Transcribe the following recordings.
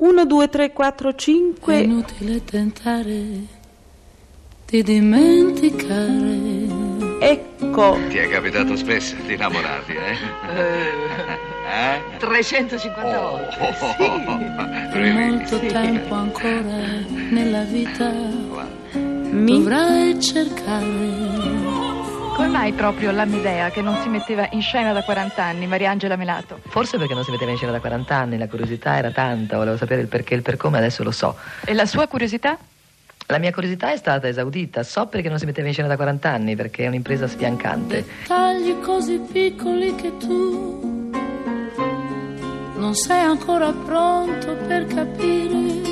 1, 2, 3, 4, 5. È inutile tentare di dimenticare. Ecco. Ti è capitato spesso di innamorarti, eh? eh? 350 Oh, volte. Per molto tempo ancora nella vita Mi. dovrai cercare. Come mai proprio la Medea che non si metteva in scena da 40 anni, Mariangela Melato? Forse perché non si metteva in scena da 40 anni, la curiosità era tanta, volevo sapere il perché e il per come, adesso lo so. E la sua curiosità? La mia curiosità è stata esaudita, so perché non si metteva in scena da 40 anni, perché è un'impresa sfiancante. Dettagli così piccoli che tu non sei ancora pronto per capire,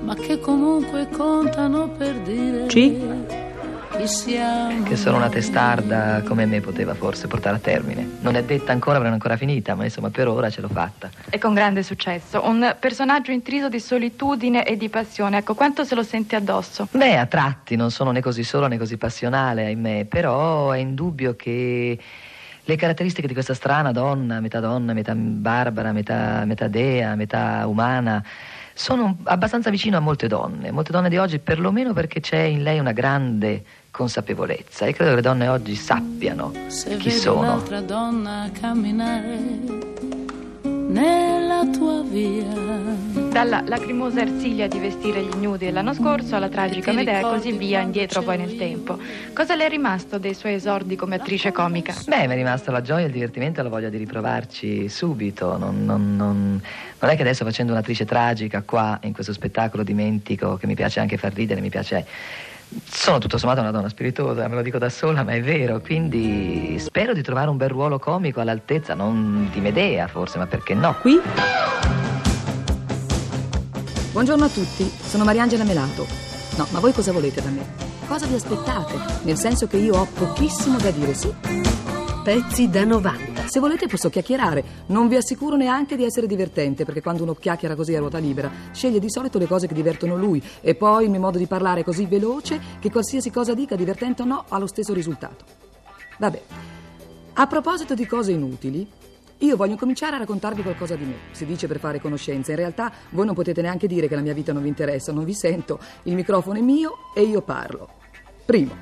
ma che comunque contano per dire Sì. Che solo una testarda come me poteva forse portare a termine. Non è detta ancora, non è ancora finita, ma insomma per ora ce l'ho fatta. E con grande successo. Un personaggio intriso di solitudine e di passione. Ecco, quanto se lo sente addosso? Beh, a tratti non sono né così solo né così passionale, ahimè, però è indubbio che le caratteristiche di questa strana donna, metà donna, metà barbara, metà, metà dea, metà umana, sono abbastanza vicino a molte donne, molte donne di oggi, perlomeno perché c'è in lei una grande consapevolezza e credo che le donne oggi sappiano Se chi sono. un'altra donna camminare nella tua via. Dalla lacrimosa Ersilia di vestire gli ignudi l'anno scorso alla tragica Medea e così via, indietro poi nel tempo. Cosa le è rimasto dei suoi esordi come attrice comica? Beh, mi è rimasta la gioia, il divertimento e la voglia di riprovarci subito. Non, non- non- non è che adesso facendo un'attrice tragica qua, in questo spettacolo dimentico, che mi piace anche far ridere, mi piace... Sono tutto sommato una donna spiritosa, me lo dico da sola, ma è vero. Quindi spero di trovare un bel ruolo comico all'altezza, non di Medea forse, ma perché no? Qui. Buongiorno a tutti, sono Mariangela Melato. No, ma voi cosa volete da me? Cosa vi aspettate? Nel senso che io ho pochissimo da dire, sì. Pezzi da 90. Se volete posso chiacchierare, non vi assicuro neanche di essere divertente, perché quando uno chiacchiera così a ruota libera, sceglie di solito le cose che divertono lui e poi il mio modo di parlare è così veloce che qualsiasi cosa dica, divertente o no, ha lo stesso risultato. Vabbè, a proposito di cose inutili, io voglio cominciare a raccontarvi qualcosa di me. Si dice per fare conoscenza, in realtà voi non potete neanche dire che la mia vita non vi interessa, non vi sento, il microfono è mio e io parlo. Primo,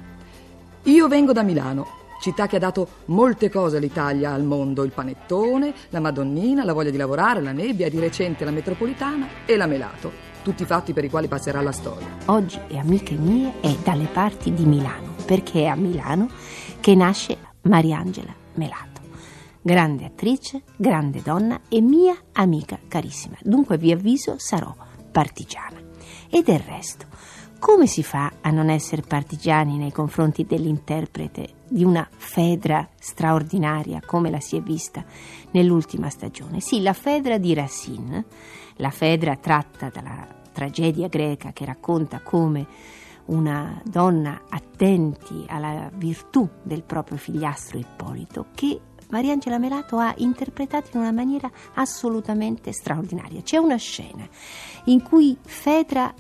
io vengo da Milano, città che ha dato molte cose all'Italia, al mondo, il panettone, la Madonnina, la voglia di lavorare, la nebbia, di recente la metropolitana e la Melato, tutti fatti per i quali passerà la storia. oggi amiche mie è dalle parti di Milano, perché è a Milano che nasce Mariangela Melato. Grande attrice, grande donna e mia amica carissima. Dunque vi avviso, sarò partigiana. E del resto, come si fa a non essere partigiani nei confronti dell'interprete di una Fedra straordinaria come la si è vista nell'ultima stagione? Sì, la Fedra di Racine, la Fedra tratta dalla tragedia greca che racconta come una donna attenti alla virtù del proprio figliastro Ippolito che Mariangela Melato ha interpretato in una maniera assolutamente straordinaria. C'è una scena in cui Fedra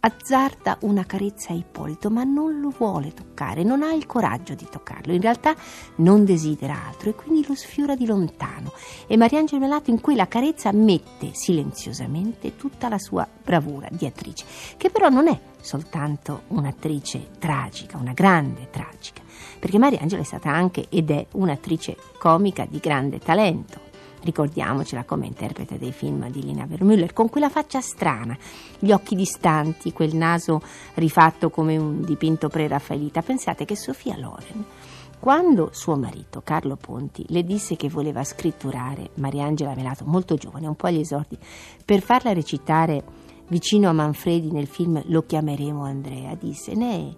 azzarda una carezza a Ippolito, ma non lo vuole toccare, non ha il coraggio di toccarlo, in realtà non desidera altro e quindi lo sfiora di lontano. E Mariangela Melato in quella carezza mette silenziosamente tutta la sua bravura di attrice, che però non è soltanto un'attrice tragica, una grande tragica, perché Mariangela è stata anche ed è un'attrice comica di grande talento. Ricordiamocela come interprete dei film di Lina Vermüller, con quella faccia strana, gli occhi distanti, quel naso rifatto come un dipinto pre-raffaelita. Pensate che Sofia Loren, quando suo marito Carlo Ponti le disse che voleva scritturare Mariangela Melato, molto giovane, un po' agli esordi, per farla recitare vicino a Manfredi nel film Lo chiameremo Andrea, disse: Ne,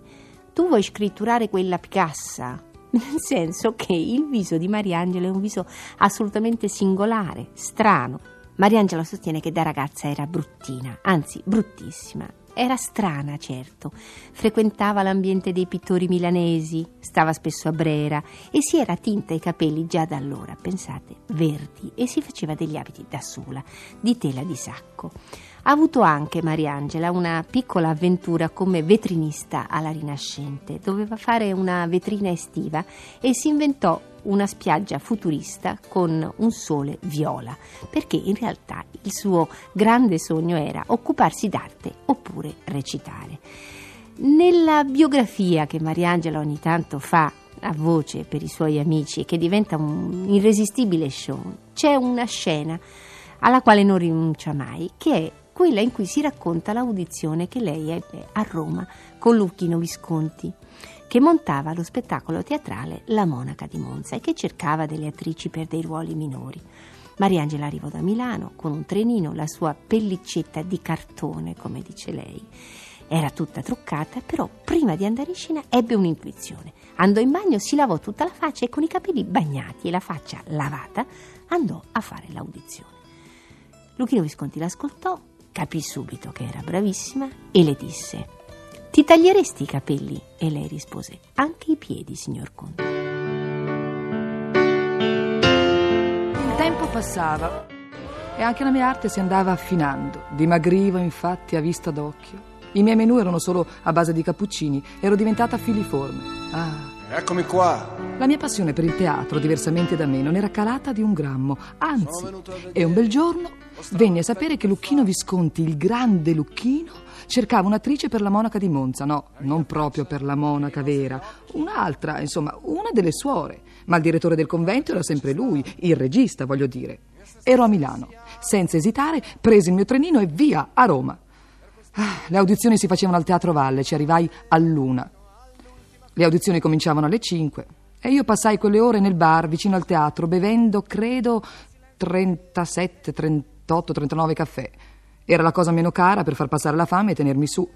tu vuoi scritturare quella Picassa? Nel senso che il viso di Mariangela è un viso assolutamente singolare, strano. Mariangela sostiene che da ragazza era bruttina, anzi bruttissima. Era strana, certo. Frequentava l'ambiente dei pittori milanesi, stava spesso a Brera e si era tinta i capelli già da allora, pensate, verdi, e si faceva degli abiti da sola, di tela di sacco. Ha avuto anche Mariangela una piccola avventura come vetrinista alla Rinascente. Doveva fare una vetrina estiva e si inventò una spiaggia futurista con un sole viola, perché in realtà il suo grande sogno era occuparsi d'arte oppure recitare. Nella biografia che Mariangela ogni tanto fa a voce per i suoi amici e che diventa un irresistibile show, c'è una scena alla quale non rinuncia mai, che è quella in cui si racconta l'audizione che lei ebbe a Roma con Lucchino Visconti, che montava lo spettacolo teatrale La Monaca di Monza e che cercava delle attrici per dei ruoli minori. Mariangela arrivò da Milano con un trenino, la sua pellicetta di cartone, come dice lei. Era tutta truccata, però prima di andare in scena ebbe un'intuizione. Andò in bagno, si lavò tutta la faccia e con i capelli bagnati e la faccia lavata andò a fare l'audizione. Luchino Visconti l'ascoltò, capì subito che era bravissima e le disse Ti taglieresti i capelli? E lei rispose Anche i piedi, signor Conte. Il tempo passava e anche la mia arte si andava affinando. Dimagrivo infatti a vista d'occhio. I miei menù erano solo a base di cappuccini, ero diventata filiforme. Ah, Eccomi qua. La mia passione per il teatro, diversamente da me, non era calata di un grammo. Anzi, e un bel giorno venni a sapere che Lucchino Visconti, il grande Lucchino, cercava un'attrice per la monaca di Monza. No, non proprio per la monaca vera, un'altra, insomma, una delle suore. Ma il direttore del convento era sempre lui, il regista, voglio dire. Ero a Milano. Senza esitare, presi il mio trenino e via a Roma. Ah, le audizioni si facevano al Teatro Valle, ci arrivai all'una. Le audizioni cominciavano alle 5 e io passai quelle ore nel bar vicino al teatro bevendo, credo, 37, 38, 39 caffè. Era la cosa meno cara per far passare la fame e tenermi su.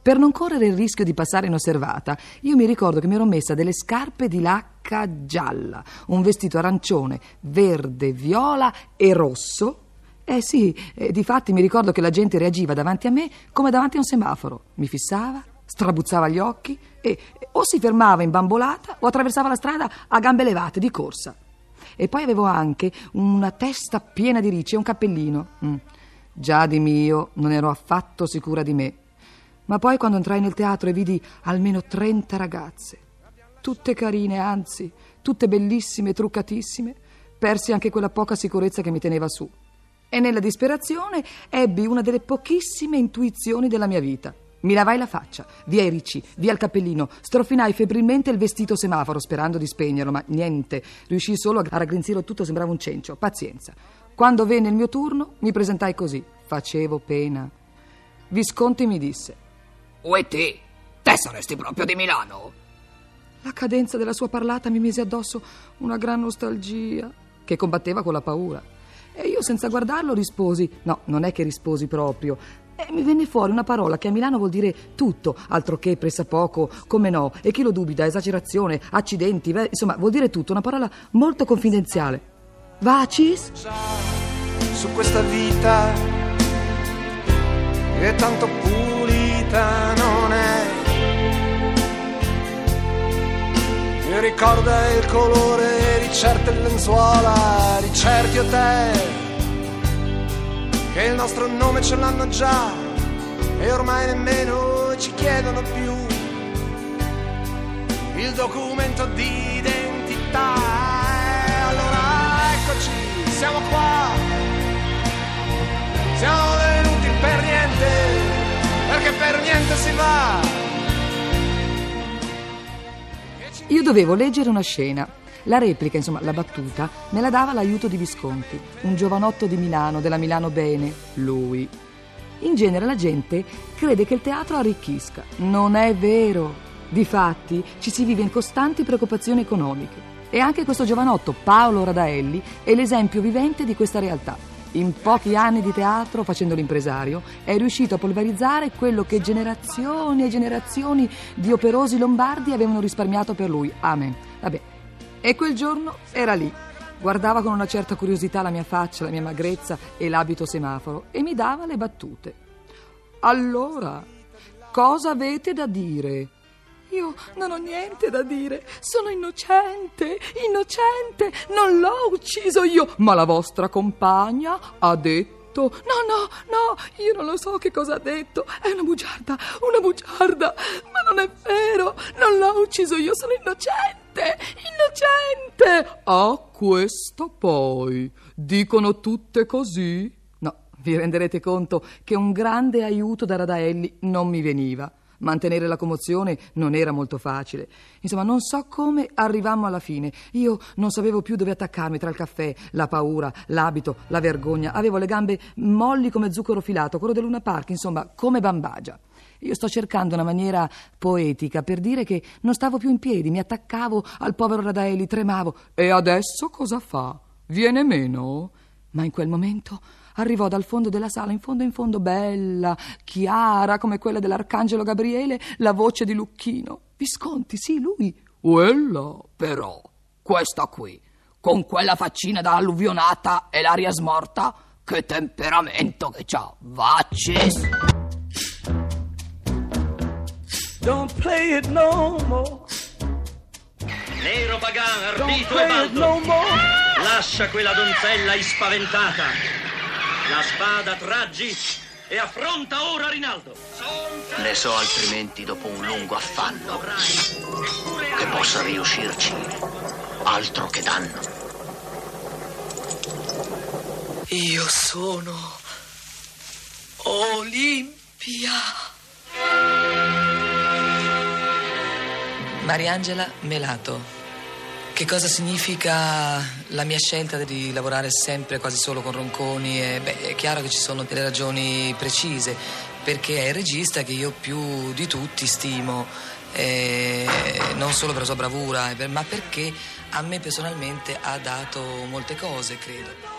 Per non correre il rischio di passare inosservata, io mi ricordo che mi ero messa delle scarpe di lacca gialla, un vestito arancione, verde, viola e rosso. Eh sì, eh, difatti mi ricordo che la gente reagiva davanti a me come davanti a un semaforo. Mi fissava, strabuzzava gli occhi e o si fermava imbambolata o attraversava la strada a gambe levate di corsa. E poi avevo anche una testa piena di ricci e un cappellino. Mm. Già di mio non ero affatto sicura di me. Ma poi quando entrai nel teatro e vidi almeno 30 ragazze, tutte carine, anzi, tutte bellissime truccatissime, persi anche quella poca sicurezza che mi teneva su. E nella disperazione ebbi una delle pochissime intuizioni della mia vita. Mi lavai la faccia, via i ricci, via il cappellino, strofinai febbrilmente il vestito semaforo sperando di spegnerlo, ma niente, riuscii solo a raggrinzirlo tutto, sembrava un cencio. Pazienza. Quando venne il mio turno, mi presentai così. Facevo pena. Visconti mi disse: Ue te, te saresti proprio di Milano? La cadenza della sua parlata mi mise addosso una gran nostalgia che combatteva con la paura. E io senza guardarlo risposi: No, non è che risposi proprio. E mi venne fuori una parola che a Milano vuol dire tutto, altro che pressappoco, come no, e chi lo dubita, esagerazione, accidenti, beh, insomma, vuol dire tutto, una parola molto confidenziale. Vacis? Su questa vita che tanto pulita non è. Mi ricorda il colore di certe lenzuola, di certi hotel che il nostro nome ce l'hanno già e ormai nemmeno ci chiedono più il documento di identità. Allora eccoci, siamo qua, siamo venuti per niente, perché per niente si va. Io dovevo leggere una scena la replica, insomma, la battuta, me la dava l'aiuto di Visconti, un giovanotto di Milano, della Milano Bene, lui. In genere la gente crede che il teatro arricchisca. Non è vero. Difatti, ci si vive in costanti preoccupazioni economiche. E anche questo giovanotto, Paolo Radaelli, è l'esempio vivente di questa realtà. In pochi anni di teatro, facendo l'impresario, è riuscito a polverizzare quello che generazioni e generazioni di operosi lombardi avevano risparmiato per lui. Amen. Vabbè, e quel giorno era lì. Guardava con una certa curiosità la mia faccia, la mia magrezza e l'abito semaforo e mi dava le battute. Allora, cosa avete da dire? Io non ho niente da dire, sono innocente, innocente, non l'ho ucciso io, ma la vostra compagna ha detto No, no, no, io non lo so che cosa ha detto. È una bugiarda, una bugiarda. Ma non è vero, non l'ho ucciso io, sono innocente. innocente. Ah, questo poi. Dicono tutte così? No, vi renderete conto che un grande aiuto da Radaelli non mi veniva. Mantenere la commozione non era molto facile. Insomma, non so come arrivammo alla fine. Io non sapevo più dove attaccarmi tra il caffè, la paura, l'abito, la vergogna. Avevo le gambe molli come zucchero filato, quello del Luna Park, insomma, come bambagia. Io sto cercando una maniera poetica per dire che non stavo più in piedi, mi attaccavo al povero Radaeli, tremavo. E adesso cosa fa? Viene meno? Ma in quel momento arrivò dal fondo della sala, in fondo in fondo, bella, chiara come quella dell'arcangelo Gabriele, la voce di Lucchino. Visconti, sì, lui. Quella, però, questa qui, con quella faccina da alluvionata e l'aria smorta, che temperamento che c'ha, Vaccis! Don't play it no more. Nero Pagan, ardito e baldo. no more. Lascia quella donzella ispaventata. La spada traggi e affronta ora Rinaldo. Ne so altrimenti dopo un lungo affanno che possa riuscirci altro che danno. Io sono Olimpia. Mariangela Melato. Che cosa significa la mia scelta di lavorare sempre quasi solo con Ronconi? E, beh, è chiaro che ci sono delle ragioni precise, perché è il regista che io più di tutti stimo, eh, non solo per la sua bravura, ma perché a me personalmente ha dato molte cose, credo.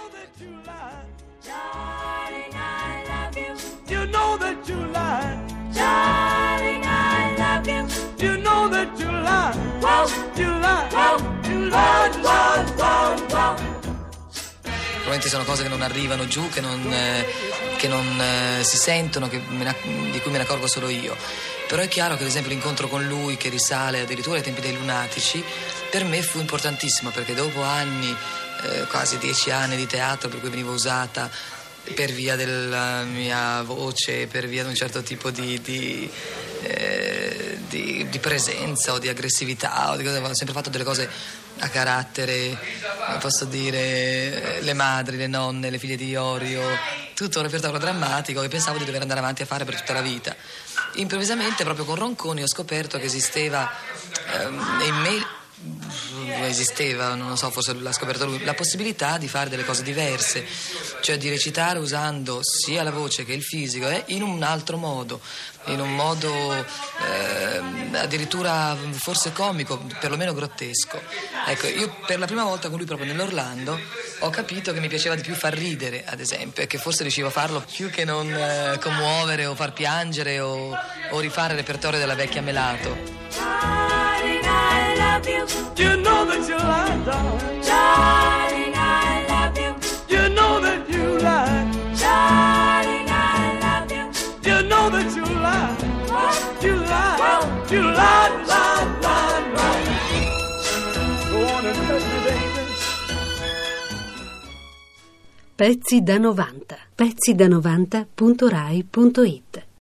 That you. Probabilmente sono cose che non arrivano giù, che non, eh, che non, eh, si sentono, che ne- di cui me ne accorgo solo io. Però è chiaro che ad esempio l'incontro con lui, che risale addirittura ai tempi dei lunatici, per me fu importantissimo perché dopo anni, eh, quasi dieci anni di teatro per cui venivo usata per via della mia voce, per via di un certo tipo di, di, eh, di- di presenza o di aggressività, o di cose- ho sempre fatto delle cose a carattere, come posso dire, eh, le madri, le nonne, le figlie di Iorio, tutto un repertorio drammatico che pensavo di dover andare avanti a fare per tutta la vita. Improvvisamente, proprio con Ronconi, ho scoperto che esisteva ehm, in me esisteva, non so, forse l'ha scoperto lui, la possibilità di fare delle cose diverse, cioè di recitare usando sia la voce che il fisico eh, in un altro modo, in un modo ehm, addirittura forse comico, perlomeno grottesco. Ecco, io per la prima volta con lui proprio nell'Orlando ho capito che mi piaceva di più far ridere, ad esempio, e che forse riuscivo a farlo più che non eh, commuovere o far piangere o, o rifare il repertorio della vecchia Melato. You lied, darling. I love you. You know that you lied. Darling, I love you. You know that you lied. You lied. You lied, lied, lied, lied. Go on and hurt me, baby. Pezzi da 90. Pezzi da 90.rai.it